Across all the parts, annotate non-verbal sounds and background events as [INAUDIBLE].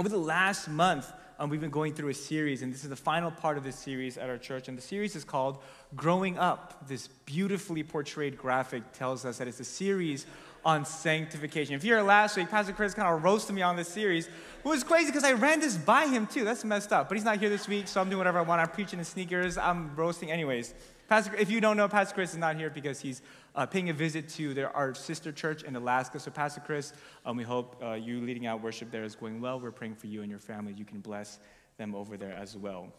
Over the last month, um, we've been going through a series, and this is the final part of this series at our church. And the series is called Growing Up. This beautifully portrayed graphic tells us that it's a series on sanctification. If you're here last week, Pastor Chris kind of roasted me on this series. It was crazy because I ran this by him too. That's messed up. But he's not here this week, so I'm doing whatever I want. I'm preaching in sneakers. I'm roasting anyways. Pastor, if you don't know, Pastor Chris is not here because he's uh, paying a visit to their, our sister church in Alaska. So, Pastor Chris, um, we hope uh, you leading out worship there is going well. We're praying for you and your family. You can bless them over there as well.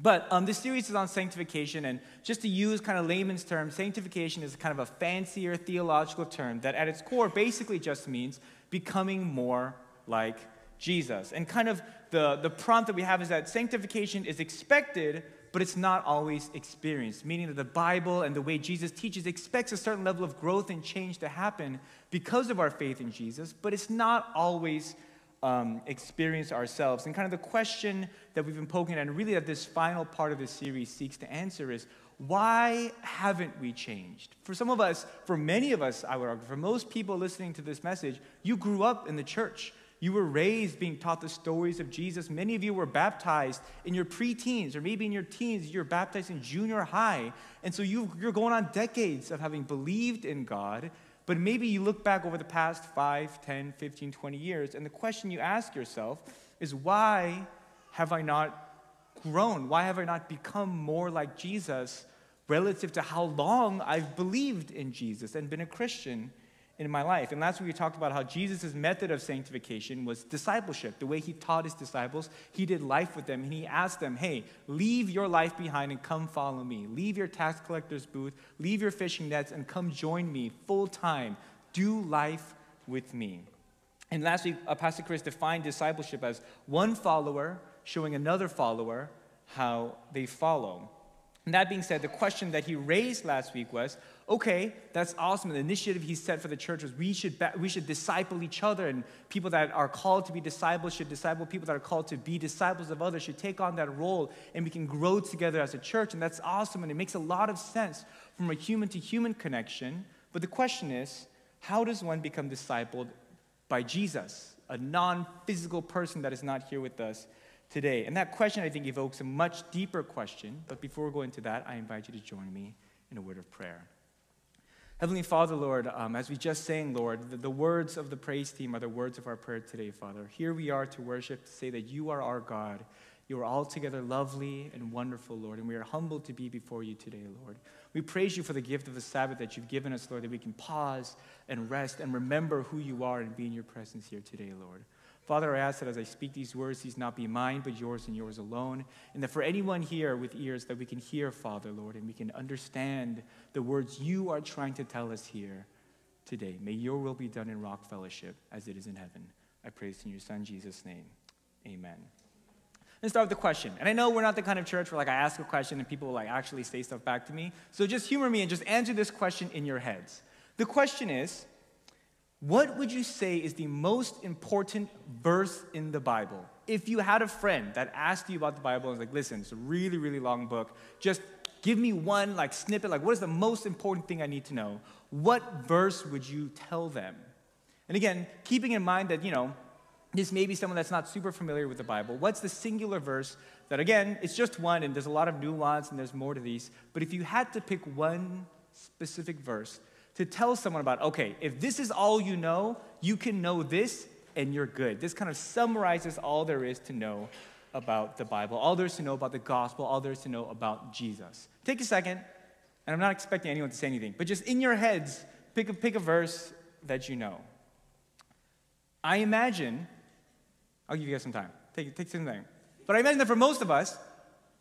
But um, this series is on sanctification, and just to use kind of layman's terms, sanctification is kind of a fancier theological term that at its core basically just means becoming more like Jesus. And kind of the, the prompt that we have is that sanctification is expected, but it's not always experienced, meaning that the Bible and the way Jesus teaches expects a certain level of growth and change to happen because of our faith in Jesus, but it's not always um, experienced ourselves. And kind of the question that we've been poking at, and really that this final part of this series seeks to answer is why haven't we changed? For some of us, for many of us, I would argue, for most people listening to this message, you grew up in the church. You were raised being taught the stories of Jesus. Many of you were baptized in your preteens, or maybe in your teens, you're baptized in junior high. And so you, you're going on decades of having believed in God, but maybe you look back over the past 5, 10, 15, 20 years, and the question you ask yourself is why have I not grown? Why have I not become more like Jesus relative to how long I've believed in Jesus and been a Christian? In my life. And last week we talked about how Jesus' method of sanctification was discipleship. The way he taught his disciples, he did life with them and he asked them, hey, leave your life behind and come follow me. Leave your tax collector's booth, leave your fishing nets, and come join me full time. Do life with me. And last week, uh, Pastor Chris defined discipleship as one follower showing another follower how they follow. And that being said, the question that he raised last week was okay, that's awesome. The initiative he set for the church was we should, we should disciple each other, and people that are called to be disciples should disciple people that are called to be disciples of others, should take on that role, and we can grow together as a church. And that's awesome, and it makes a lot of sense from a human to human connection. But the question is how does one become discipled by Jesus, a non physical person that is not here with us? Today. And that question, I think, evokes a much deeper question. But before we go into that, I invite you to join me in a word of prayer. Heavenly Father, Lord, um, as we just sang, Lord, the, the, words of the praise team are the words of our prayer today, Father. Here we are to worship, to say that you are our God. You are altogether lovely and wonderful, Lord, and we are humbled to be before you today, Lord. We praise you for the gift of the Sabbath that you've given us, Lord, that we can pause and rest and remember who you are and be in your presence here today, Lord. Father, I ask that as I speak these words, these not be mine, but yours and yours alone. And that for anyone here with ears, that we can hear, Father, Lord, and we can understand the words you are trying to tell us here today. May your will be done in Rock Fellowship as it is in heaven. I praise in your Son, Jesus' name. Amen. Let's start with the question. And I know we're not the kind of church where like I ask a question and people will like actually say stuff back to me. So just humor me and just answer this question in your heads. The question is, what would you say is the most important verse in the Bible? If you had a friend that asked you about the Bible and was like, listen, it's a really, really long book, just give me one like snippet, like what is the most important thing I need to know? What verse would you tell them? And again, keeping in mind that, you know, this may be someone that's not super familiar with the Bible. What's the singular verse that, again, it's just one and there's a lot of nuance and there's more to these. But if you had to pick one specific verse to tell someone about, okay, if this is all you know, you can know this and you're good. This kind of summarizes all there is to know about the Bible, all there is to know about the gospel, all there is to know about Jesus. Take a second, and I'm not expecting anyone to say anything, but just in your heads, pick a, pick a verse that you know. I imagine, I'll give you guys some time. Take, take some time. But I imagine that for most of us,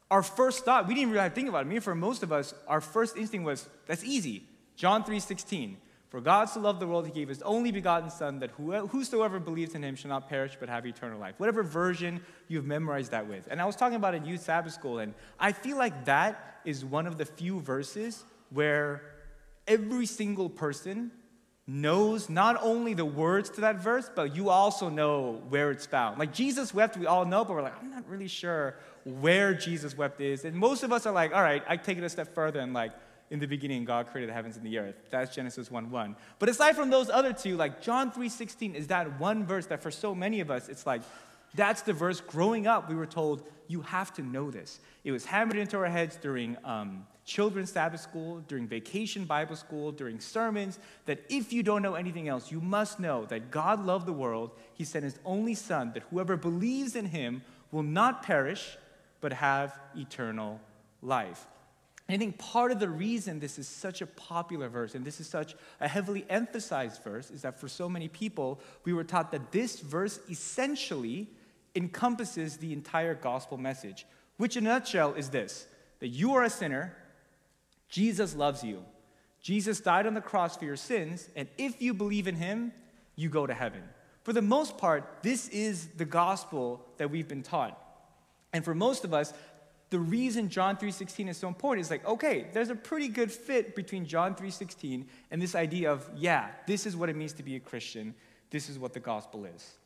our first thought, we didn't really have to think about it. I mean, for most of us, our first instinct was, that's easy. John 3:16. For God so loved the world, he gave his only begotten Son, that whosoever believes in him shall not perish but have eternal life. Whatever version you've memorized that with. And I was talking about in youth Sabbath school, and I feel like that is one of the few verses where every single person knows not only the words to that verse, but you also know where it's found. Like Jesus wept, we all know, but we're like, I'm not really sure where Jesus wept is. And most of us are like, all right, I take it a step further and like, in the beginning God created the heavens and the earth. That's Genesis 1 1. But aside from those other two, like John 3 16 is that one verse that for so many of us, it's like, That's the verse. Growing up, we were told, you have to know this. It was hammered into our heads during um, children's Sabbath school, during vacation Bible school, during sermons, that if you don't know anything else, you must know that God loved the world. He sent his only Son, that whoever believes in him will not perish, but have eternal life. I think part of the reason this is such a popular verse and this is such a heavily emphasized verse is that for so many people, we were taught that this verse essentially encompasses the entire gospel message, which in a nutshell is this that you are a sinner, Jesus loves you. Jesus died on the cross for your sins, and if you believe in him, you go to heaven. For the most part, this is the gospel that we've been taught. And for most of us, the reason John 3:16 is so important is like, okay, there's a pretty good fit between John 3:16 and this idea of, yeah, this is what it means to be a Christian. This is what the gospel is.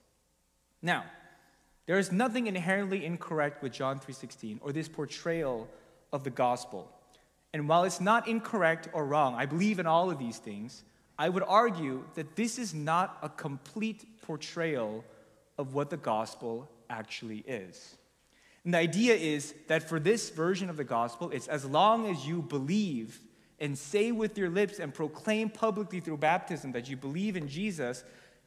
Now, there is nothing inherently incorrect with John 3:16 or this portrayal of the gospel. And while it's not incorrect or wrong, I believe in all of these things, I would argue that this is not a complete portrayal of what the gospel actually is. And the idea is that for this version of the gospel, it's as long as you believe and say with your lips and proclaim publicly through baptism that you believe in Jesus,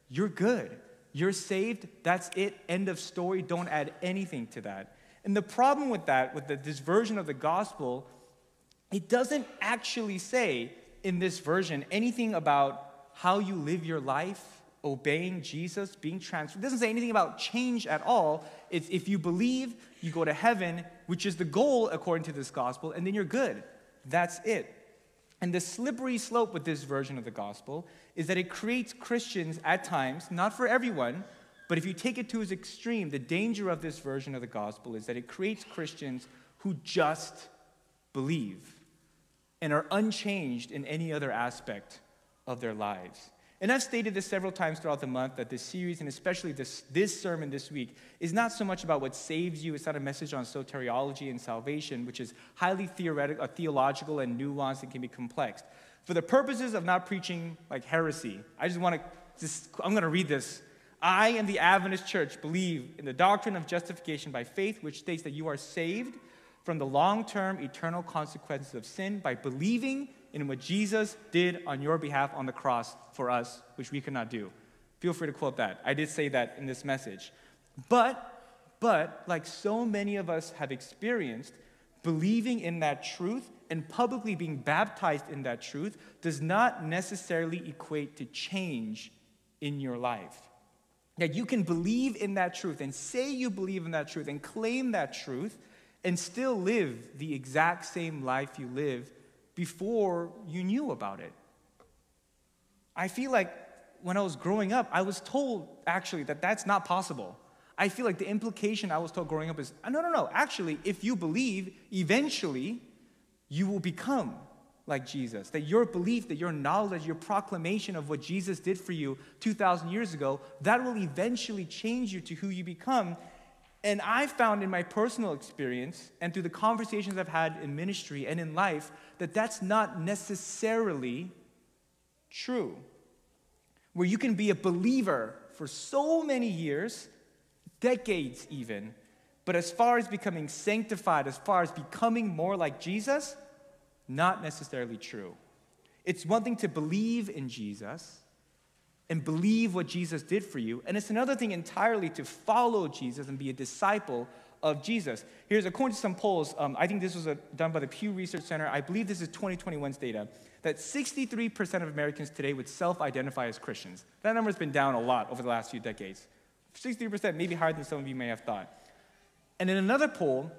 you're good. You're saved. That's it. End of story. Don't add anything to that. And the problem with that, with the, this version of the gospel, it doesn't actually say in this version anything about how you live your life obeying Jesus, being transformed. It doesn't say anything about change at all. It's if you believe, you go to heaven, which is the goal according to this gospel, and then you're good. That's it. And the slippery slope with this version of the gospel is that it creates Christians at times, not for everyone, but if you take it to its extreme, the danger of this version of the gospel is that it creates Christians who just believe and are unchanged in any other aspect of their lives. And I've stated this several times throughout the month that this series, and especially this, this sermon this week, is not so much about what saves you. It's not a message on soteriology and salvation, which is highly theoretical, uh, theological and nuanced and can be complex. For the purposes of not preaching like heresy, I just want to just, I'm going to read this. I and the Adventist Church believe in the doctrine of justification by faith, which states that you are saved from the long term eternal consequences of sin by believing in what Jesus did on your behalf on the cross for us, which we could not do. Feel free to quote that. I did say that in this message. But, but, like so many of us have experienced, believing in that truth and publicly being baptized in that truth does not necessarily equate to change in your life. That you can believe in that truth and say you believe in that truth and claim that truth and still live the exact same life you lived before you knew about it. I feel like when I was growing up, I was told actually that that's not possible. I feel like the implication I was told growing up is uh, no, no, no. Actually, if you believe, eventually you will become like Jesus. That your belief, that your knowledge, your proclamation of what Jesus did for you 2,000 years ago, that will eventually change you to who you become. And I found in my personal experience and through the conversations I've had in ministry and in life that that's not necessarily true. Where you can be a believer for so many years, decades even, but as far as becoming sanctified, as far as becoming more like Jesus, not necessarily true. It's one thing to believe in Jesus, and believe what Jesus did for you. And it's another thing entirely to follow Jesus and be a disciple of Jesus. Here's, according to some polls, um, I think this was a, done by the Pew Research Center, I believe this is 2021's data, that 63% of Americans today would self identify as Christians. That number's been down a lot over the last few decades. 63%, maybe higher than some of you may have thought. And in another poll,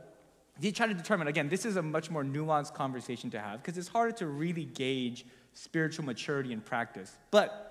they try to determine, again, this is a much more nuanced conversation to have because it's harder to really gauge spiritual maturity and practice. But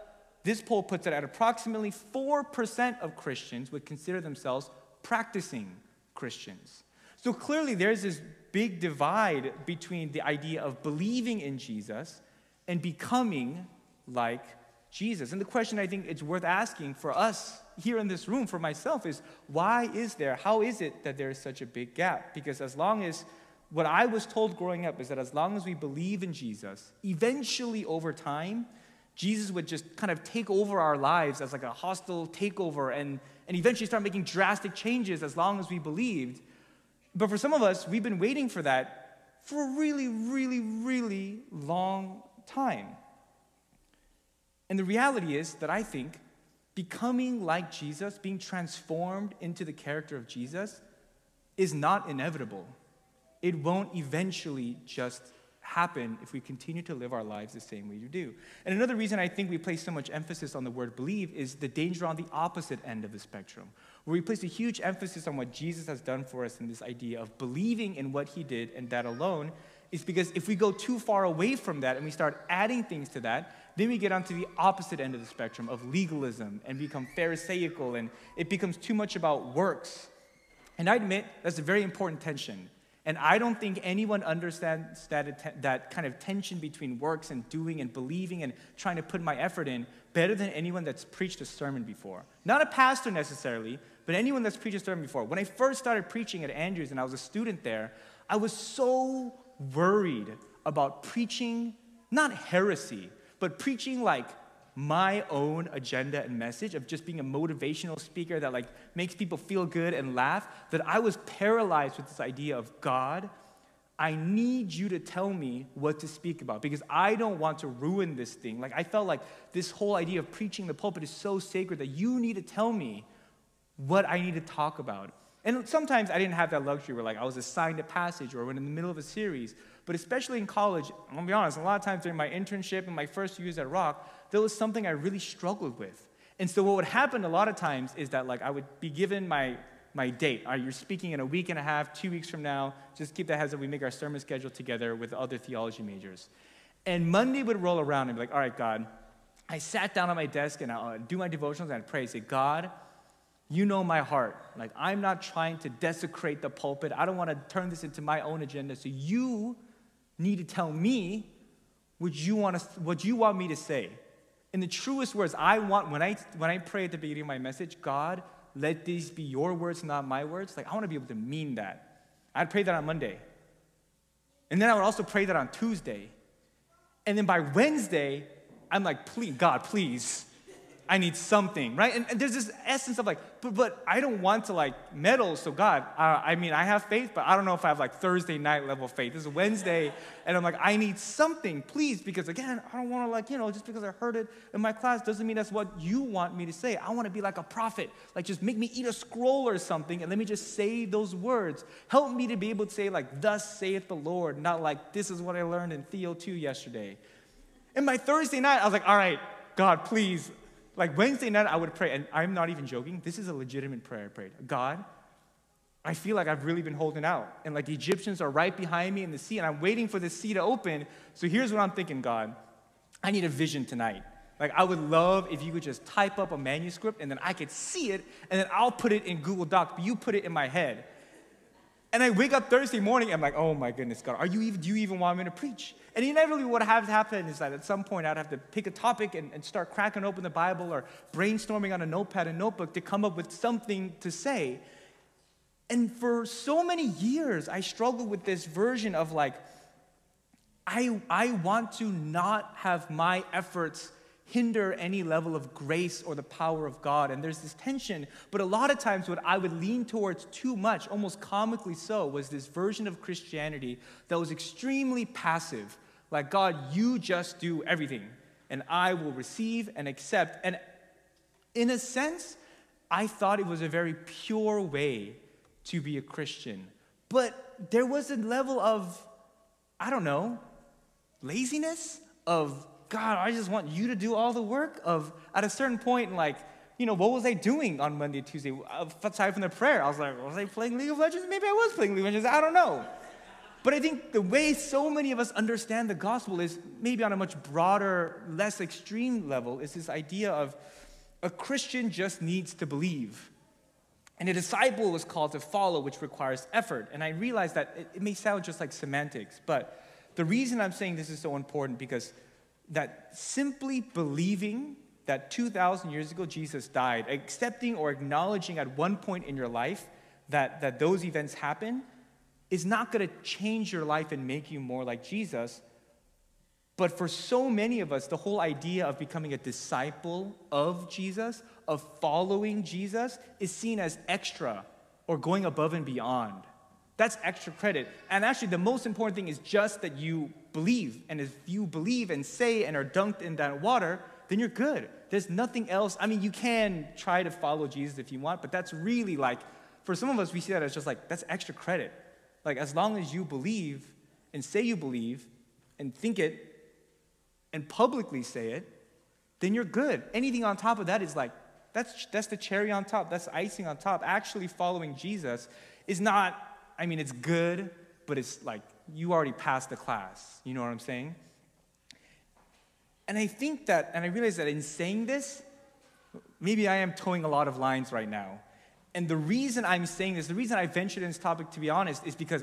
this poll puts it at approximately 4% of Christians would consider themselves practicing Christians. So clearly, there's this big divide between the idea of believing in Jesus and becoming like Jesus. And the question I think it's worth asking for us here in this room, for myself, is why is there, how is it that there is such a big gap? Because as long as what I was told growing up is that as long as we believe in Jesus, eventually over time, Jesus would just kind of take over our lives as like a hostile takeover and, and eventually start making drastic changes as long as we believed. But for some of us, we've been waiting for that for a really, really, really long time. And the reality is that I think becoming like Jesus, being transformed into the character of Jesus, is not inevitable. It won't eventually just happen if we continue to live our lives the same way you do. And another reason I think we place so much emphasis on the word believe is the danger on the opposite end of the spectrum, where we place a huge emphasis on what Jesus has done for us in this idea of believing in what he did and that alone. Is because if we go too far away from that and we start adding things to that, then we get onto the opposite end of the spectrum of legalism and become Pharisaical, and it becomes too much about works. And I admit that's a very important tension. And I don't think anyone understands that, that kind of tension between works and doing and believing and trying to put my effort in better than anyone that's preached a sermon before. Not a pastor necessarily, but anyone that's preached a sermon before. When I first started preaching at Andrews and I was a student there, I was so worried about preaching, not heresy, but preaching like my own agenda and message of just being a motivational speaker that like makes people feel good and laugh that i was paralyzed with this idea of god i need you to tell me what to speak about because i don't want to ruin this thing. Like i felt like this whole idea of preaching the pulpit is so sacred that you need to tell me what i need to talk about. And sometimes i didn't have that luxury where like i was assigned a passage or when in the middle of a series but especially in college i'm gonna be honest a lot of times during my internship and my first years at rock that was something I really struggled with. And so what would happen a lot of times is that like I would be given my my date. You're speaking in a week and a half, two weeks from now. Just keep that heads up. We make our sermon schedule together with other theology majors. And Monday would roll around and be like, all right, God, I sat down at my desk and I'll do my devotionals and I'd pray. Say, God, you know my heart. Like, I'm not trying to desecrate the pulpit. I don't want to turn this into my own agenda. So you need to tell me what you want, to, what you want me to say in the truest words, I want, when I, when I pray at the beginning of my message, God, let these be your words, not my words. Like, I want to be able to mean that. I'd pray that on Monday. And then I would also pray that on Tuesday. And then by Wednesday, I'm like, please, God, please, I need something, right? And, and, there's this essence of like, but, but I don't want to like meddle. So God, uh, I mean, I have faith, but I don't know if I have like Thursday night level faith. This is Wednesday, and I'm like, I need something, please, because again, I don't want to like, you know, just because I heard it in my class doesn't mean that's what you want me to say. I want to be like a prophet, like just make me eat a scroll or something, and let me just say those words. Help me to be able to say like, "Thus saith the Lord," not like, "This is what I learned in Theo two yesterday." And my Thursday night, I was like, all right, God, please, like Wednesday night, I would pray, and I'm not even joking. This is a legitimate prayer I prayed. God, I feel like I've really been holding out. And like the Egyptians are right behind me in the sea, and I'm waiting for the sea to open. So here's what I'm thinking, God. I need a vision tonight. Like, I would love if you could just type up a manuscript and then I could see it, and then I'll put it in Google Doc, but you put it in my head. And I wake up Thursday morning, I'm like, oh my goodness, God, are you even, do you even want me to preach? And inevitably, what would have to happen is that at some point I'd have to pick a topic and, and start cracking open the Bible or brainstorming on a notepad and notebook to come up with something to say. And for so many years, I struggled with this version of like, I, I want to not have my efforts hinder any level of grace or the power of God. And there's this tension. But a lot of times, what I would lean towards too much, almost comically so, was this version of Christianity that was extremely passive. Like, God, you just do everything, and I will receive and accept. And in a sense, I thought it was a very pure way to be a Christian. But there was a level of, I don't know, laziness, of God, I just want you to do all the work of at a certain point, like, you know, what was I doing on Monday, Tuesday? Aside from the prayer, I was like, was I playing League of Legends? Maybe I was playing League of Legends. I don't know. But I think the way so many of us understand the gospel is maybe on a much broader, less extreme level, is this idea of a Christian just needs to believe. And a disciple was called to follow, which requires effort. And I realize that it, it may sound just like semantics, but the reason I'm saying this is so important because that simply believing that 2,000 years ago Jesus died, accepting or acknowledging at one point in your life that, that those events happen, is not going to change your life and make you more like Jesus. But for so many of us, the whole idea of becoming a disciple of Jesus, of following Jesus, is seen as extra or going above and beyond. That's extra credit. And actually, the most important thing is just that you believe. And if you believe and say and are dunked in that water, then you're good. There's nothing else. I mean, you can try to follow Jesus if you want, but that's really like, for some of us, we see that as just like, that's extra credit. Like, as long as you believe and say you believe and think it and publicly say it, then you're good. Anything on top of that is like, that's, that's the cherry on top. That's icing on top. Actually, following Jesus is not, I mean, it's good, but it's like you already passed the class. You know what I'm saying? And I think that, and I realize that in saying this, maybe I am toeing a lot of lines right now. And the reason I'm saying this, the reason I ventured in this topic, to be honest, is because,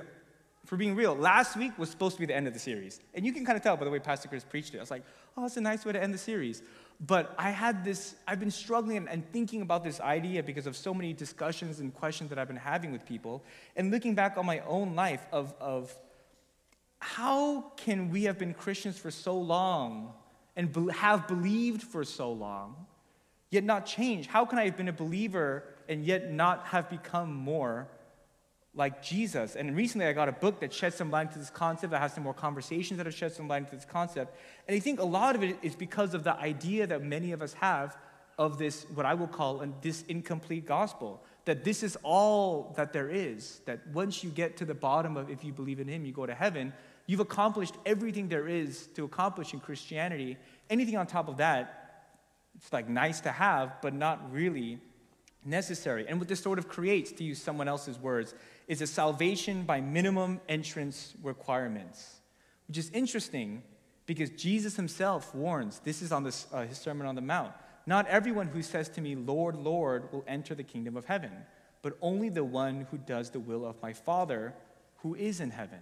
for being real, last week was supposed to be the end of the series. And you can kind of tell by the way Pastor Chris preached it. I was like, oh, it's a nice way to end the series. But I had this, I've been struggling and thinking about this idea because of so many discussions and questions that I've been having with people. And looking back on my own life of, of how can we have been Christians for so long and be- have believed for so long, yet not change? How can I have been a believer and yet not have become more like Jesus? And recently I got a book that sheds some light to this concept. I have some more conversations that have shed some light to this concept. And I think a lot of it is because of the idea that many of us have of this, what I will call this incomplete gospel. That this is all that there is. That once you get to the bottom of if you believe in Him, you go to heaven. You've accomplished everything there is to accomplish in Christianity. Anything on top of that, it's like nice to have, but not really necessary. And what this sort of creates, to use someone else's words, is a salvation by minimum entrance requirements, which is interesting because Jesus himself warns this is on this, uh, his Sermon on the Mount. Not everyone who says to me, Lord, Lord, will enter the kingdom of heaven, but only the one who does the will of my Father who is in heaven.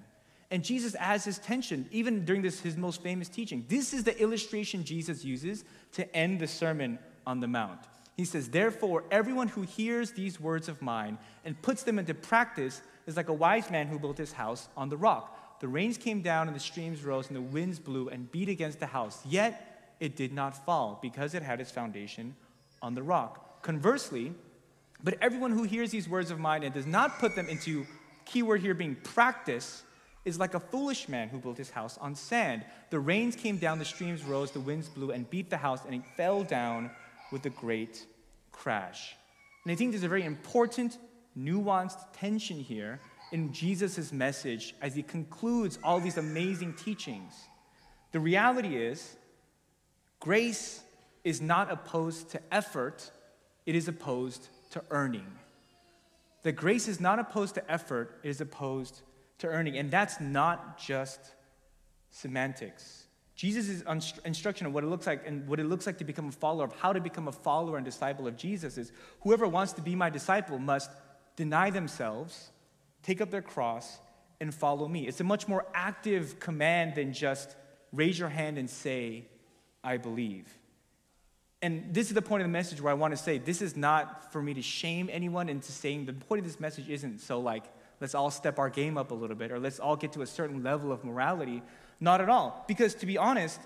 And Jesus adds his tension, even during this, his most famous teaching. This is the illustration Jesus uses to end the Sermon on the Mount. He says, Therefore, everyone who hears these words of mine and puts them into practice is like a wise man who built his house on the rock. The rains came down and the streams rose and the winds blew and beat against the house, yet it did not fall because it had its foundation on the rock. Conversely, but everyone who hears these words of mine and does not put them into, keyword here being practice, is like a foolish man who built his house on sand. The rains came down, the streams rose, the winds blew and beat the house, and it fell down with a great crash. And I think there's a very important, nuanced tension here in Jesus' message as he concludes all these amazing teachings. The reality is, grace is not opposed to effort, it is opposed to earning. That grace is not opposed to effort, it is opposed to earning. And that's not just semantics. Jesus' instruction of what it looks like and what it looks like to become a follower, of how to become a follower and disciple of Jesus is whoever wants to be my disciple must deny themselves, take up their cross, and follow me. It's a much more active command than just raise your hand and say, I believe. And this is the point of the message where I want to say this is not for me to shame anyone into saying the point of this message isn't so like let's all step our game up a little bit, or let's all get to a certain level of morality. Not at all. Because to be honest,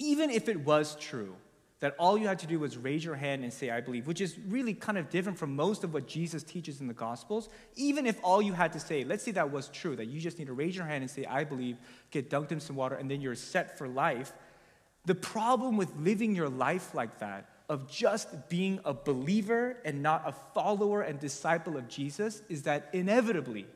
even if it was true that all you had to do was raise your hand and say, I believe, which is really kind of different from most of what Jesus teaches in the Gospels, even if all you had to say, let's say that was true, that you just need to raise your hand and say, I believe, get dunked in some water, and then you're set for life. The problem with living your life like that of just being a believer and not a follower and disciple of Jesus is that inevitably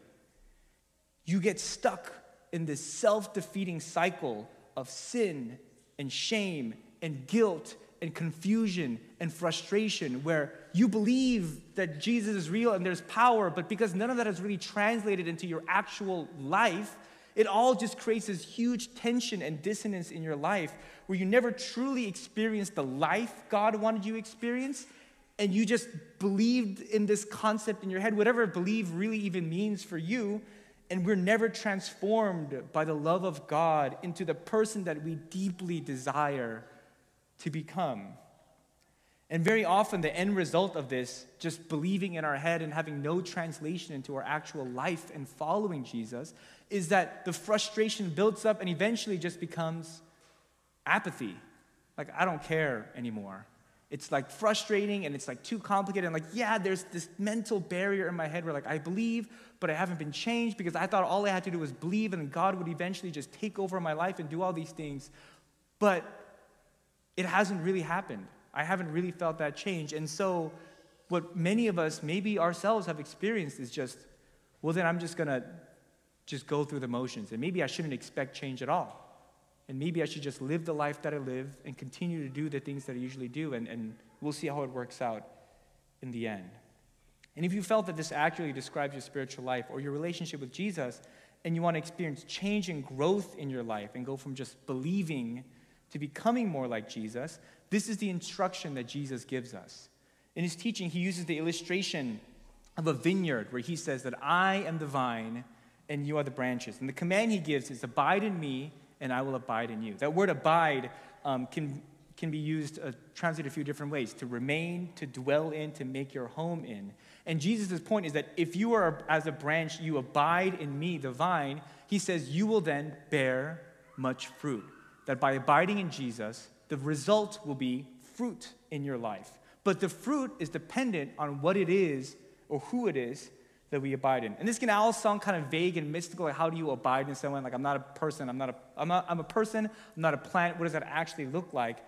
you get stuck in this self defeating cycle of sin and shame and guilt and confusion and frustration where you believe that Jesus is real and there's power, but because none of that has really translated into your actual life, it all just creates this huge tension and dissonance in your life where you never truly experienced the life God wanted you to experience, and you just believed in this concept in your head, whatever believe really even means for you, and we're never transformed by the love of God into the person that we deeply desire to become. And very often, the end result of this, just believing in our head and having no translation into our actual life and following Jesus, is that the frustration builds up and eventually just becomes apathy. Like, I don't care anymore. It's like frustrating and it's like too complicated. And like, yeah, there's this mental barrier in my head where like I believe, but I haven't been changed because I thought all I had to do was believe and God would eventually just take over my life and do all these things. But it hasn't really happened. I haven't really felt that change. And so, what many of us, maybe ourselves, have experienced is just, well, then I'm just gonna just go through the motions. And maybe I shouldn't expect change at all. And maybe I should just live the life that I live and continue to do the things that I usually do, and, and we'll see how it works out in the end. And if you felt that this accurately describes your spiritual life or your relationship with Jesus, and you want to experience change and growth in your life and go from just believing to becoming more like Jesus, this is the instruction that Jesus gives us. In his teaching, he uses the illustration of a vineyard where he says that I am the vine and you are the branches. And the command he gives is abide in me and I will abide in you. That word abide um, can, can be used, uh, translated a few different ways to remain, to dwell in, to make your home in. And Jesus' point is that if you are, as a branch, you abide in me, the vine, he says you will then bear much fruit. That by abiding in Jesus, the result will be fruit in your life. But the fruit is dependent on what it is or who it is that we abide in. And this can all sound kind of vague and mystical. Like, how do you abide in someone? Like, I'm not a person. I'm not a, I'm, not, I'm a person. I'm not a plant. What does that actually look like?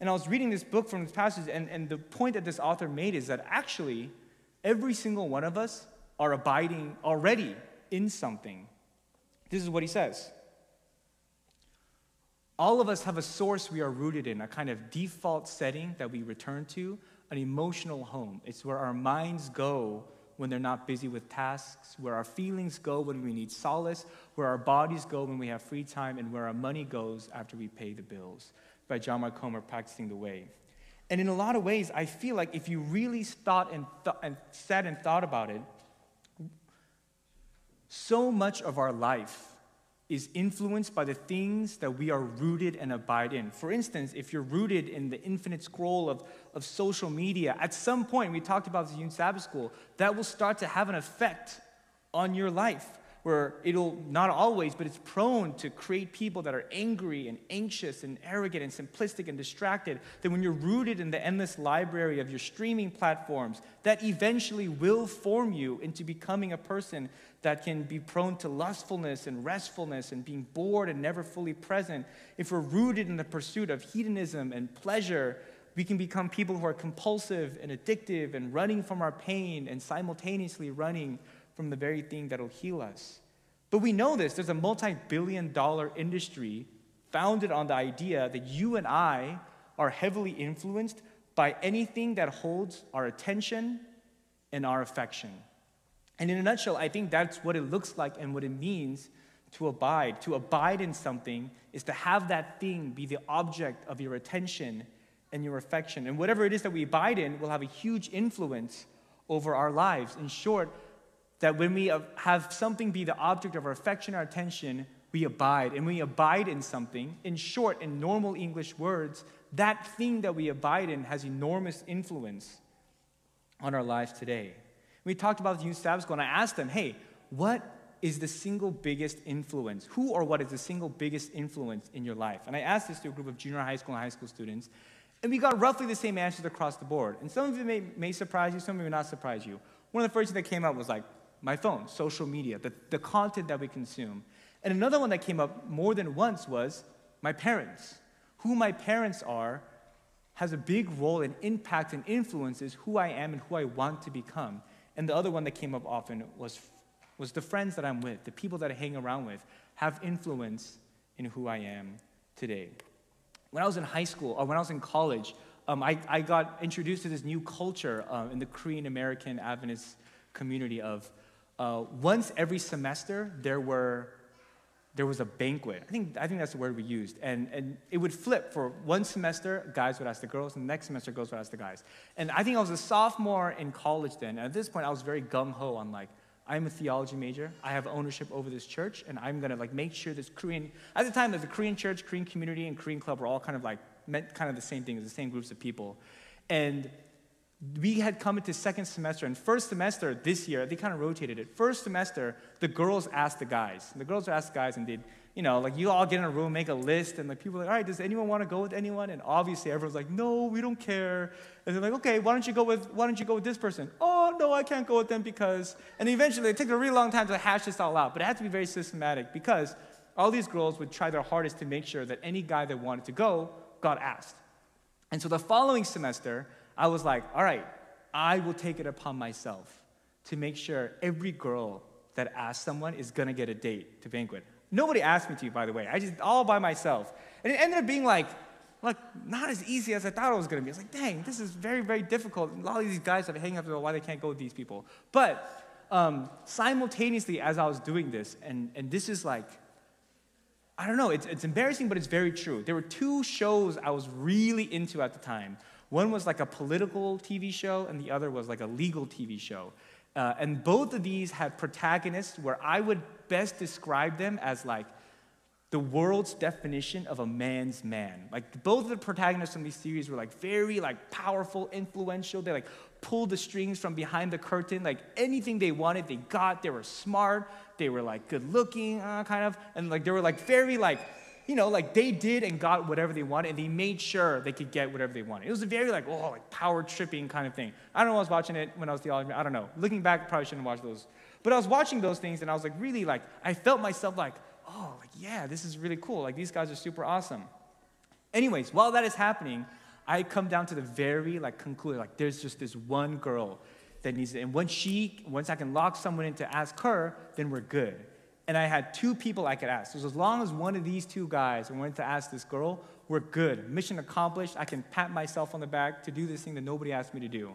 And I was reading this book from this passage, and, and the point that this author made is that actually, every single one of us are abiding already in something. This is what he says all of us have a source we are rooted in, a kind of default setting that we return to, an emotional home. It's where our minds go when they're not busy with tasks, where our feelings go when we need solace, where our bodies go when we have free time, and where our money goes after we pay the bills. By John Mark Comer, Practicing the Way. And in a lot of ways, I feel like if you really thought and, th- and sat and thought about it, so much of our life is influenced by the things that we are rooted and abide in. For instance, if you're rooted in the infinite scroll of, of social media, at some point, we talked about this in Sabbath School, that will start to have an effect on your life where it'll not always, but it's prone to create people that are angry and anxious and arrogant and simplistic and distracted. That when you're rooted in the endless library of your streaming platforms, that eventually will form you into becoming a person that can be prone to lustfulness and restfulness and being bored and never fully present. If we're rooted in the pursuit of hedonism and pleasure, we can become people who are compulsive and addictive and running from our pain and simultaneously running from the very thing that'll heal us. But we know this there's a multi billion dollar industry founded on the idea that you and I are heavily influenced by anything that holds our attention and our affection. And in a nutshell, I think that's what it looks like and what it means to abide. To abide in something is to have that thing be the object of your attention and your affection. And whatever it is that we abide in will have a huge influence over our lives. In short, that when we have something be the object of our affection our attention, we abide. And we abide in something, in short, in normal English words, that thing that we abide in has enormous influence on our lives today. We talked about the youth Sabbath school, and I asked them, hey, what is the single biggest influence? Who or what is the single biggest influence in your life? And I asked this to a group of junior high school and high school students, and we got roughly the same answers across the board. And some of it may, may surprise you, some of it may not surprise you. One of the first things that came up was like my phone, social media, the, the content that we consume. And another one that came up more than once was my parents. Who my parents are has a big role and impact and influences who I am and who I want to become. And the other one that came up often was, was the friends that I'm with, the people that I hang around with, have influence in who I am today. When I was in high school, or when I was in college, um, I, I, got introduced to this new culture uh, in the Korean American Adventist community of uh, once every semester there were there was a banquet. I think, I think that's the word we used. And, and it would flip for one semester, guys would ask the girls, and the next semester, girls would ask the guys. And I think I was a sophomore in college then. And at this point, I was very gung ho on like, I'm a theology major. I have ownership over this church, and I'm gonna like make sure this Korean. At the time, the Korean church, Korean community, and Korean club were all kind of like meant kind of the same thing, the same groups of people. And we had come into second semester, and first semester this year, they kind of rotated it. First semester, the girls asked the guys. The girls asked the guys, and they'd, you know, like you all get in a room, make a list, and like people like, all right, does anyone want to go with anyone? And obviously everyone's like, no, we don't care. And they're like, okay, why don't you go with, why don't you go with this person? Oh, no, I can't go with them because, and eventually it took a really long time to hash this all out, but it had to be very systematic because all these girls would try their hardest to make sure that any guy that wanted to go got asked. And so the following semester, I was like, all right, I will take it upon myself to make sure every girl that asks someone is gonna get a date to banquet. Nobody asked me to, by the way. I just all by myself. And it ended up being like, like not as easy as I thought it was gonna be. I was like, dang, this is very, very difficult. A lot of these guys have hanging up about why they can't go with these people. But um, simultaneously, as I was doing this, and, and this is like, I don't know, it's, it's embarrassing, but it's very true. There were two shows I was really into at the time. One was like a political TV show, and the other was like a legal TV show. Uh, and both of these had protagonists where I would best describe them as like the world's definition of a man's man. Like both of the protagonists from these series were like very like powerful, influential. They like pulled the strings from behind the curtain. Like anything they wanted, they got. They were smart. They were like good looking, uh, kind of, and like they were like very like you know, like they did and got whatever they wanted, and they made sure they could get whatever they wanted. It was a very like, oh, like power tripping kind of thing. I don't know. I was watching it when I was theology. I don't know. Looking back, probably shouldn't watch those. But I was watching those things, and I was like, really like, I felt myself like, oh, like yeah, this is really cool. Like these guys are super awesome. Anyways, while that is happening, I come down to the very like conclusion. Like there's just this one girl that needs it, and once she, once I can lock someone in to ask her, then we're good and I had two people I could ask. So as long as one of these two guys wanted to ask this girl, we're good. Mission accomplished. I can pat myself on the back to do this thing that nobody asked me to do.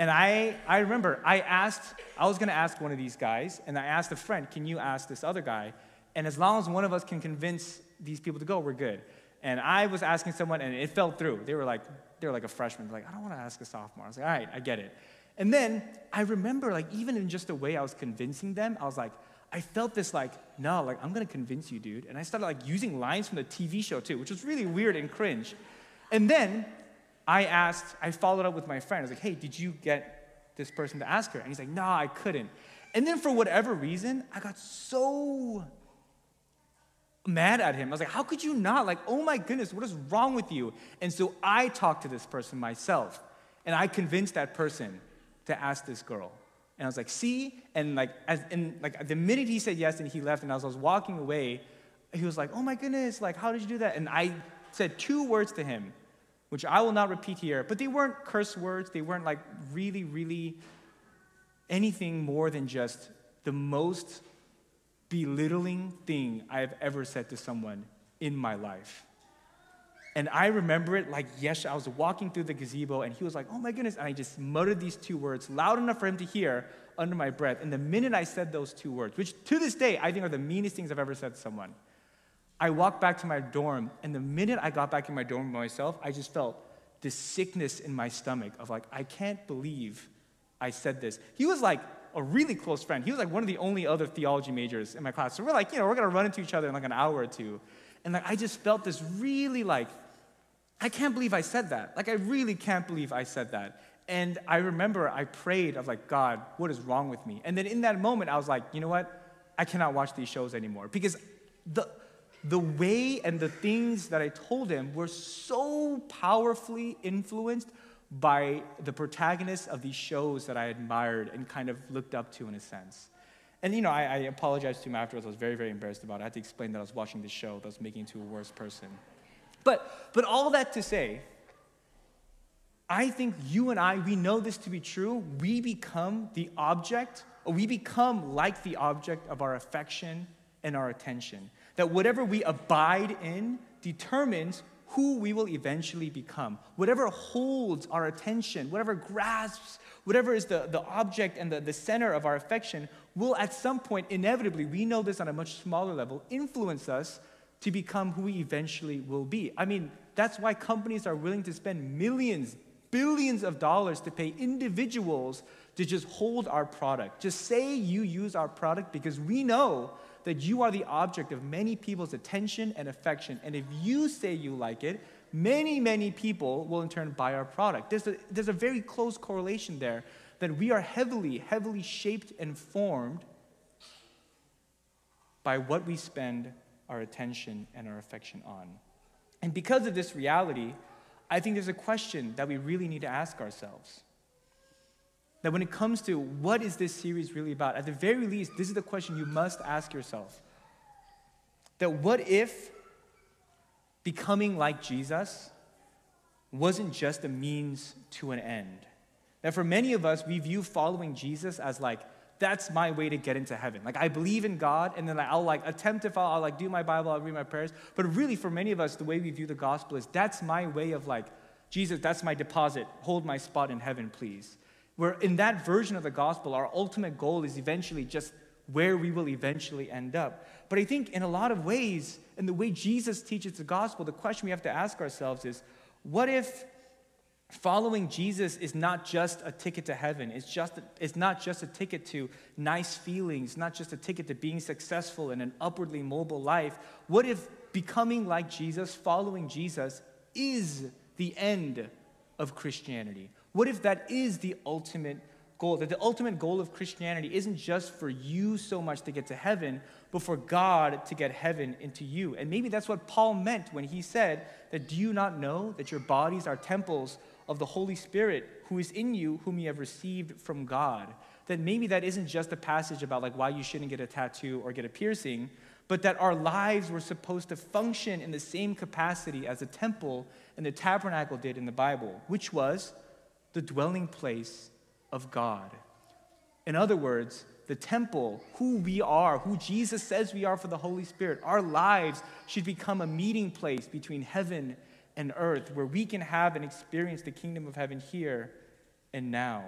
And I, I remember I asked, I was gonna ask one of these guys, and I asked a friend, can you ask this other guy? And as long as one of us can convince these people to go, we're good. And I was asking someone, and it fell through. They were like, they were like a freshman. Like, I don't want to ask a sophomore. I was like, all right, I get it. And then I remember, like, even in just the way I was convincing them, I was like, I felt this like, no, like I'm gonna convince you, dude. And I started like using lines from the TV show too, which was really weird and cringe. And then I asked, I followed up with my friend. I was like, hey, did you get this person to ask her? And he's like, no, I couldn't. And then for whatever reason, I got so mad at him. I was like, how could you not? Like, oh my goodness, what is wrong with you? And so I talked to this person myself, and I convinced that person to ask this girl. And I was like, see? And like, as, and like the minute he said yes and he left, and as I was walking away, he was like, oh my goodness, like, how did you do that? And I said two words to him, which I will not repeat here, but they weren't curse words. They weren't like really, really anything more than just the most belittling thing I've ever said to someone in my life. And I remember it like, yes, I was walking through the gazebo and he was like, oh my goodness. And I just muttered these two words loud enough for him to hear under my breath. And the minute I said those two words, which to this day I think are the meanest things I've ever said to someone, I walked back to my dorm. And the minute I got back in my dorm by myself, I just felt this sickness in my stomach of like, I can't believe I said this. He was like a really close friend. He was like one of the only other theology majors in my class. So we're like, you know, we're gonna run into each other in like an hour or two. And like I just felt this really like I can't believe I said that. Like, I really can't believe I said that. And I remember I prayed, of like, God, what is wrong with me? And then in that moment, I was like, you know what? I cannot watch these shows anymore. Because the, the way and the things that I told him were so powerfully influenced by the protagonists of these shows that I admired and kind of looked up to in a sense. And you know, I, I apologized to him afterwards. I was very, very embarrassed about it. I had to explain that I was watching the show that was making me to a worse person. But, but all that to say, I think you and I, we know this to be true. We become the object, or we become like the object of our affection and our attention. That whatever we abide in determines who we will eventually become. Whatever holds our attention, whatever grasps, whatever is the, the object and the, the center of our affection, will at some point, inevitably, we know this on a much smaller level, influence us to become who we eventually will be. I mean, that's why companies are willing to spend millions, billions of dollars to pay individuals to just hold our product. Just say you use our product because we know that you are the object of many people's attention and affection. And if you say you like it, many, many people will in turn buy our product. There's a, there's a very close correlation there that we are heavily, heavily shaped and formed by what we spend our attention and our affection on. And because of this reality, I think there's a question that we really need to ask ourselves. That when it comes to what is this series really about, at the very least, this is the question you must ask yourself. That what if becoming like Jesus wasn't just a means to an end? That for many of us, we view following Jesus as like, that's my way to get into heaven. Like I believe in God, and then I'll like attempt to follow, I'll like do my Bible, I'll read my prayers. But really, for many of us, the way we view the gospel is that's my way of like, Jesus, that's my deposit. Hold my spot in heaven, please. Where in that version of the gospel, our ultimate goal is eventually just where we will eventually end up. But I think in a lot of ways, in the way Jesus teaches the gospel, the question we have to ask ourselves is what if following Jesus is not just a ticket to heaven? It's, just, it's not just a ticket to nice feelings, not just a ticket to being successful in an upwardly mobile life. What if becoming like Jesus, following Jesus, is the end of Christianity? What if that is the ultimate goal? That the ultimate goal of Christianity isn't just for you so much to get to heaven, but for God to get heaven into you. And maybe that's what Paul meant when he said that do you not know that your bodies are temples of the Holy Spirit who is in you, whom you have received from God? That maybe that isn't just a passage about like why you shouldn't get a tattoo or get a piercing, but that our lives were supposed to function in the same capacity as the temple and the tabernacle did in the Bible, which was the dwelling place of God. In other words, the temple, who we are, who Jesus says we are for the Holy Spirit, our lives should become a meeting place between heaven and earth where we can have and experience the kingdom of heaven here and now.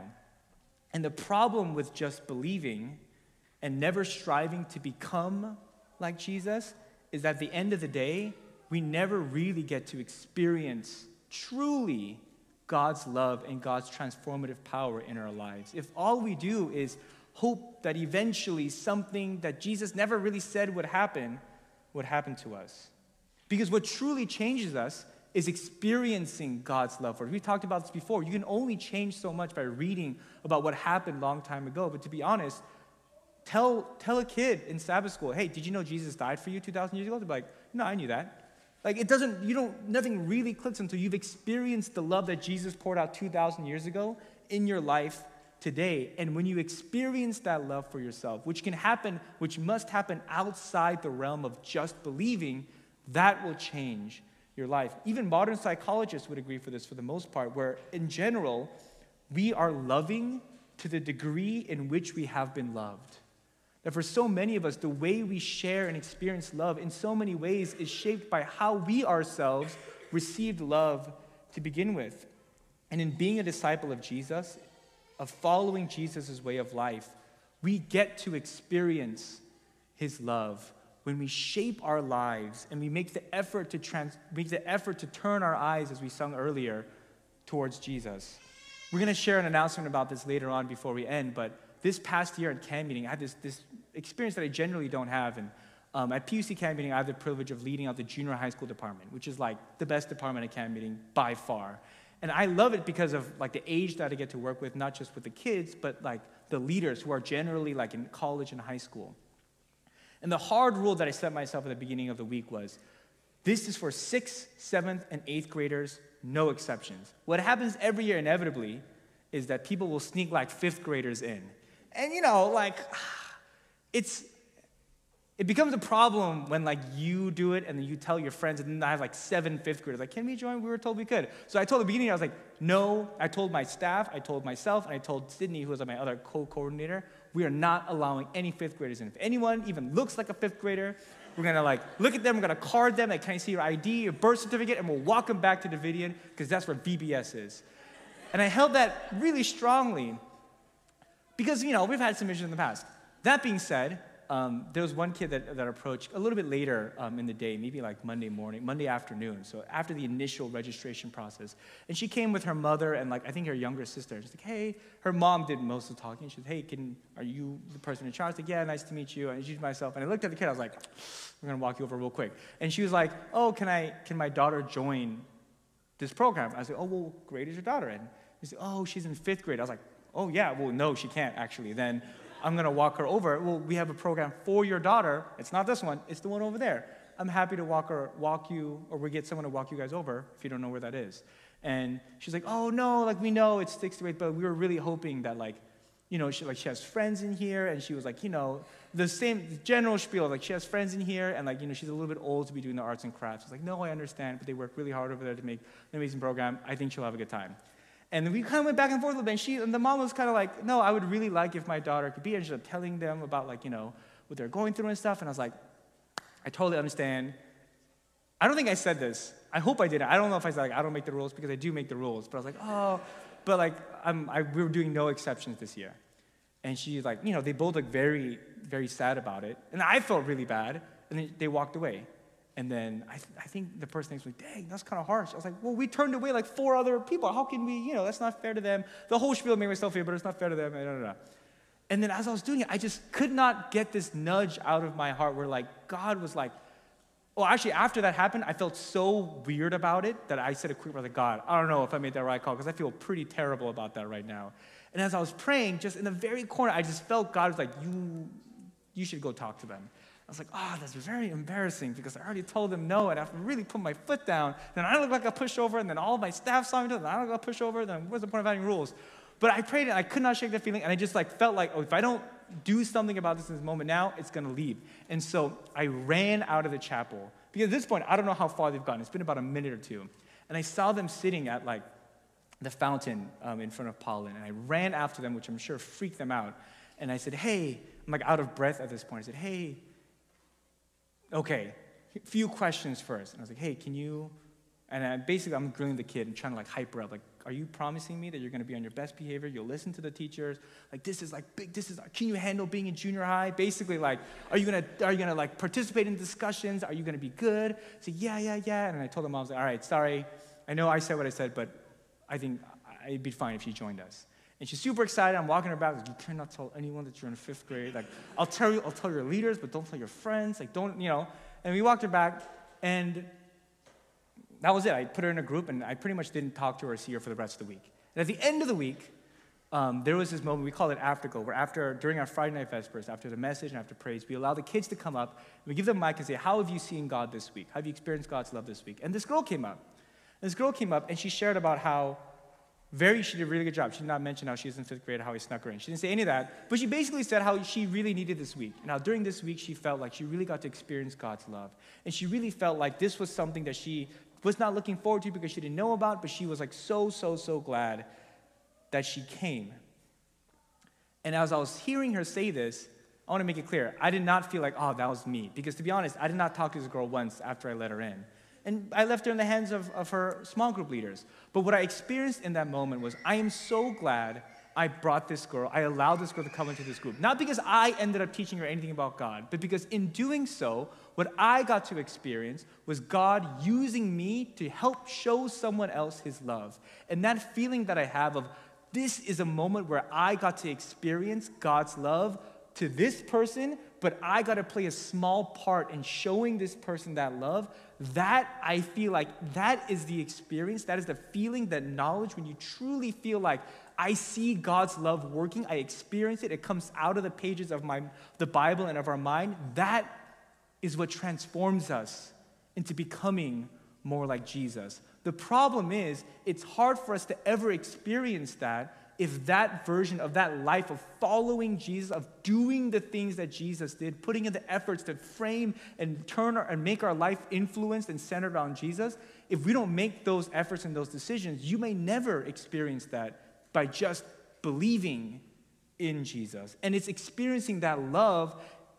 And the problem with just believing and never striving to become like Jesus is that at the end of the day, we never really get to experience truly God's love and God's transformative power in our lives. If all we do is hope that eventually something that Jesus never really said would happen would happen to us. Because what truly changes us is experiencing God's love for us. We talked about this before. You can only change so much by reading about what happened long time ago. But to be honest, tell, tell a kid in Sabbath school, hey, did you know Jesus died for you 2,000 years ago? They'll be like, no, I knew that. Like it doesn't, you don't, nothing really clicks until you've experienced the love that Jesus poured out 2,000 years ago in your life today. And when you experience that love for yourself, which can happen, which must happen outside the realm of just believing, that will change your life. Even modern psychologists would agree for this for the most part, where in general, we are loving to the degree in which we have been loved. That for so many of us, the way we share and experience love in so many ways is shaped by how we ourselves received love to begin with. And in being a disciple of Jesus, of following Jesus' way of life, we get to experience his love when we shape our lives and we make the effort to trans- make the effort to turn our eyes, as we sung earlier, towards Jesus. We're going to share an announcement about this later on before we end, but this past year at camp meeting, I had this, this experience that I generally don't have. And um, at PUC camp meeting, I have the privilege of leading out the junior high school department, which is like the best department at camp meeting by far. And I love it because of like the age that I get to work with, not just with the kids, but like the leaders who are generally like in college and high school. And the hard rule that I set myself at the beginning of the week was this is for sixth, seventh, and eighth graders, no exceptions. What happens every year, inevitably, is that people will sneak like fifth graders in. And you know, like, [SIGHS] it's, it becomes a problem when like you do it and then you tell your friends and then I have like seven fifth graders like can we join we were told we could so I told the beginning I was like no I told my staff I told myself and I told Sydney who was my other co-coordinator we are not allowing any fifth graders in. If anyone even looks like a fifth grader we're gonna like look at them we're gonna card them like can I see your ID your birth certificate? And we'll walk them back to Davidian because that's where VBS is. And I held that really strongly because, you know, we've had some issues in the past. That being said, um, there was one kid that, that approached a little bit later um, in the day, maybe like Monday morning, Monday afternoon, so after the initial registration process. And she came with her mother and like I think her younger sister. She's like, hey, her mom did most of the talking. She said, hey, can, are you the person in charge? I like, yeah, nice to meet you. And introduced myself. And I looked at the kid, I was like, we're gonna walk you over real quick. And she was like, oh, can I, can my daughter join this program. I said, oh, well, what grade is your daughter in? She said, oh, she's in fifth grade. I was like, oh, yeah, well, no, she can't actually. Then I'm going to walk her over. Well, we have a program for your daughter. It's not this one, it's the one over there. I'm happy to walk her, walk you, or we get someone to walk you guys over if you don't know where that is. And she's like, oh no, like we know it's six to but we were really hoping that like, you know, she like she has friends in here, and she was like, you know, the same general spiel, like she has friends in here, and like you know, she's a little bit old to be doing the arts and crafts. It's like, no, I understand, but they work really hard over there to make an amazing program. I think she'll have a good time. And we kind of went back and forth a little bit. And she and the mom was kind of like, no, I would really like if my daughter could be. And she's like telling them about like you know what they're going through and stuff. And I was like, I totally understand. I don't think I said this. I hope I didn't. I don't know if I said like I don't make the rules because I do make the rules. But I was like, oh, but like I'm, I, we were doing no exceptions this year. And she's like, you know, they both look very, very sad about it. And I felt really bad. And they walked away. And then I, th- I think the person was like, dang, that's kind of harsh. I was like, well, we turned away like four other people. How can we, you know, that's not fair to them. The whole spiel made myself feel, but it's not fair to them. And then as I was doing it, I just could not get this nudge out of my heart where like God was like, well, actually, after that happened, I felt so weird about it that I said a quick prayer to God, I don't know if I made that right call because I feel pretty terrible about that right now. And as I was praying, just in the very corner, I just felt God was like, you, you should go talk to them. I was like, oh, that's very embarrassing because I already told them no, and I have really put my foot down. Then I look like a pushover, and then all my staff saw me do it, and I look like a pushover, then what's the point of having rules? But I prayed and I could not shake that feeling, and I just like felt like, oh, if I don't do something about this in this moment now, it's gonna leave. And so I ran out of the chapel. Because at this point, I don't know how far they've gone. It's been about a minute or two. And I saw them sitting at like the fountain um, in front of Paulin, and I ran after them, which I'm sure freaked them out. And I said, hey, I'm like out of breath at this point. I said, hey, okay, a few questions first. And I was like, hey, can you, and I, basically I'm grilling the kid and trying to like hype her up, like, are you promising me that you're going to be on your best behavior? You'll listen to the teachers. Like this is like big. This is. Can you handle being in junior high? Basically, like, are you gonna are you gonna like participate in discussions? Are you gonna be good? So yeah, yeah, yeah. And I told mom, I was like, all right, sorry. I know I said what I said, but I think it'd be fine if she joined us. And she's super excited. I'm walking her back. Like, you cannot tell anyone that you're in fifth grade. Like, I'll tell you, I'll tell your leaders, but don't tell your friends. Like, don't, you know. And we walked her back, and that was it. I put her in a group, and I pretty much didn't talk to her or see her for the rest of the week. And at the end of the week, um, there was this moment, we call it afterglow, where after, during our Friday night vespers, after the message and after praise, we allow the kids to come up, we give them a mic and say, how have you seen God this week? How have you experienced God's love this week? And this girl came up. And this girl came up, and she shared about how very, she did a really good job. She did not mention how she was in fifth grade, how he snuck her in. She didn't say any of that, but she basically said how she really needed this week. And how during this week she felt like she really got to experience God's love. And she really felt like this was something that she was not looking forward to because she didn't know about, but she was like so, so, so glad that she came. And as I was hearing her say this, I want to make it clear I did not feel like, oh, that was me. Because to be honest, I did not talk to this girl once after I let her in. And I left her in the hands of, of her small group leaders. But what I experienced in that moment was I am so glad I brought this girl, I allowed this girl to come into this group. Not because I ended up teaching her anything about God, but because in doing so, what I got to experience was God using me to help show someone else his love. And that feeling that I have of this is a moment where I got to experience God's love to this person, but I got to play a small part in showing this person that love. That I feel like that is the experience, that is the feeling, that knowledge when you truly feel like I see God's love working, I experience it, it comes out of the pages of my, the Bible and of our mind. That is what transforms us into becoming more like Jesus. The problem is, it's hard for us to ever experience that if that version of that life of following Jesus, of doing the things that Jesus did, putting in the efforts to frame and turn our, and make our life influenced and centered on Jesus, if we don't make those efforts and those decisions, you may never experience that by just believing in Jesus. And it's experiencing that love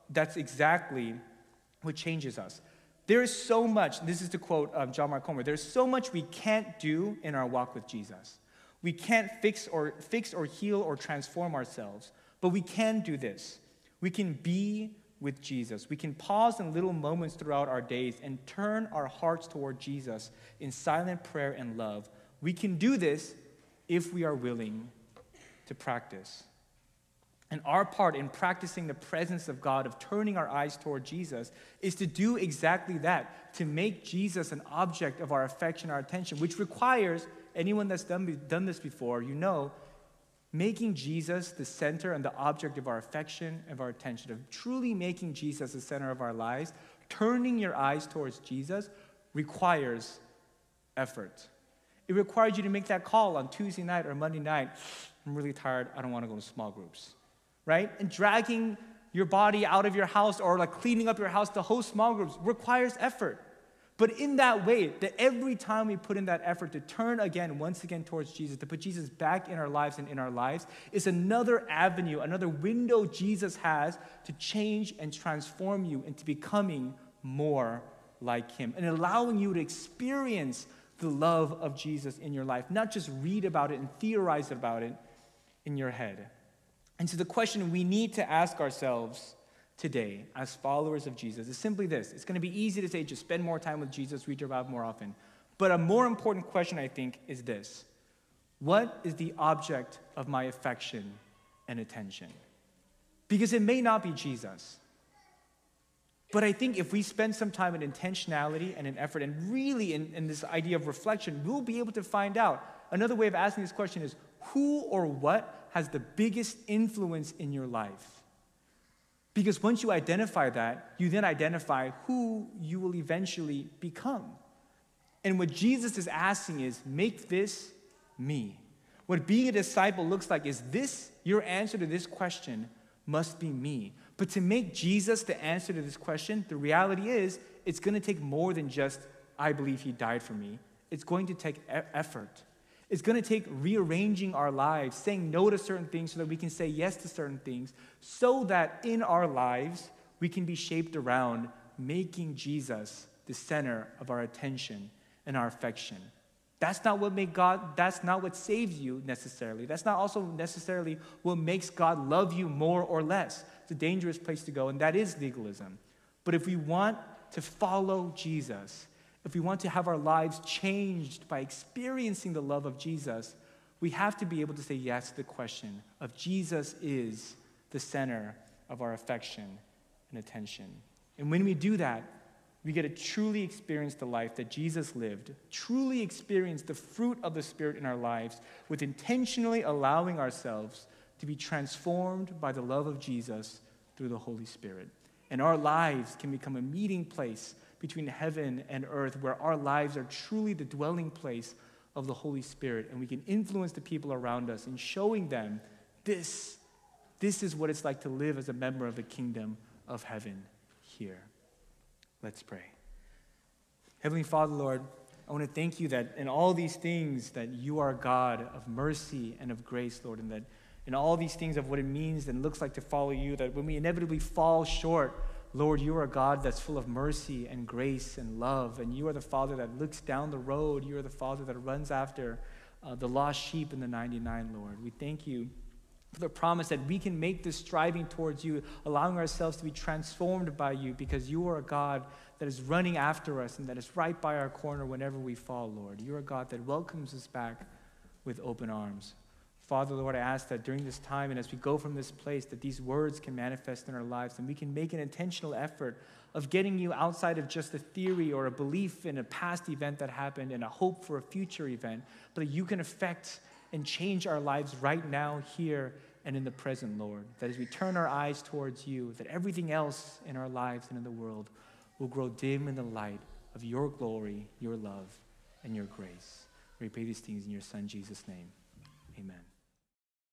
that's exactly what changes us. There is so much, this is to quote um, John Mark Comer, there's so much we can't do in our walk with Jesus. We can't fix or, fix or heal or transform ourselves, but we can do this. We can be with Jesus. We can pause in little moments throughout our days and turn our hearts toward Jesus in silent prayer and love. We can do this if we are willing to practice. And our part in practicing the presence of God, of turning our eyes toward Jesus, is to do exactly that, to make Jesus an object of our affection, our attention, which requires anyone that's done, done this before, you know, making Jesus the center and the object of our affection, of our attention, of truly making Jesus the center of our lives, turning your eyes towards Jesus requires effort. It requires you to make that call on Tuesday night or Monday night. I'm really tired. I don't want to go to small groups right? And dragging your body out of your house or like cleaning up your house to host small groups requires effort. But in that way, that every time we put in that effort to turn again, once again towards Jesus, to put Jesus back in our lives and in our lives, is another avenue, another window Jesus has to change and transform you into becoming more like Him and allowing you to experience the love of Jesus in your life, not just read about it and theorize about it in your head. And so the question we need to ask ourselves today as followers of Jesus is simply this. It's going to be easy to say, just spend more time with Jesus, read your Bible more often. But a more important question, I think, is this What is the object of my affection and attention? Because it may not be Jesus. But I think if we spend some time in intentionality and in effort and really in, in this idea of reflection, we'll be able to find out. Another way of asking this question is who or what has the biggest influence in your life. Because once you identify that, you then identify who you will eventually become. And what Jesus is asking is make this me. What being a disciple looks like is this your answer to this question must be me. But to make Jesus the answer to this question, the reality is it's going to take more than just, I believe he died for me. It's going to take effort. It's going to take rearranging our lives, saying no to certain things so that we can say yes to certain things, so that in our lives we can be shaped around making Jesus the center of our attention and our affection. That's not what make God, that's not what saves you necessarily. That's not also necessarily what makes God love you more or less. It's a dangerous place to go, and that is legalism. But if we want to follow Jesus, if we want to have our lives changed by experiencing the love of Jesus, we have to be able to say yes to the question of Jesus is the center of our affection and attention. And when we do that, we get to truly experience the life that Jesus lived, truly experience the fruit of the Spirit in our lives with intentionally allowing ourselves to be transformed by the love of Jesus through the Holy Spirit. And our lives can become a meeting place between heaven and earth, where our lives are truly the dwelling place of the Holy Spirit, and we can influence the people around us in showing them this, this is what it's like to live as a member of the kingdom of heaven here. Let's pray. Heavenly Father, Lord, I want to thank you that in all these things that you are God of mercy and of grace, Lord, and that in all these things of what it means and looks like to follow you, that when we inevitably fall short, Lord, you are a God that's full of mercy and grace and love, and you are the Father that looks down the road. You are the Father that runs after uh, the lost sheep in the 99, Lord. We thank you for the promise that we can make this striving towards you, allowing ourselves to be transformed by you, because you are a God that is running after us and that is right by our corner whenever we fall, Lord. You're a God that welcomes us back with open arms. Father, Lord, I ask that during this time and as we go from this place, that these words can manifest in our lives and we can make an intentional effort of getting you outside of just a theory or a belief in a past event that happened and a hope for a future event, but that you can affect and change our lives right now, here, and in the present, Lord. That as we turn our eyes towards you, that everything else in our lives and in the world will grow dim in the light of your glory, your love, and your grace. We pray these things in your Son, Jesus' name. Amen.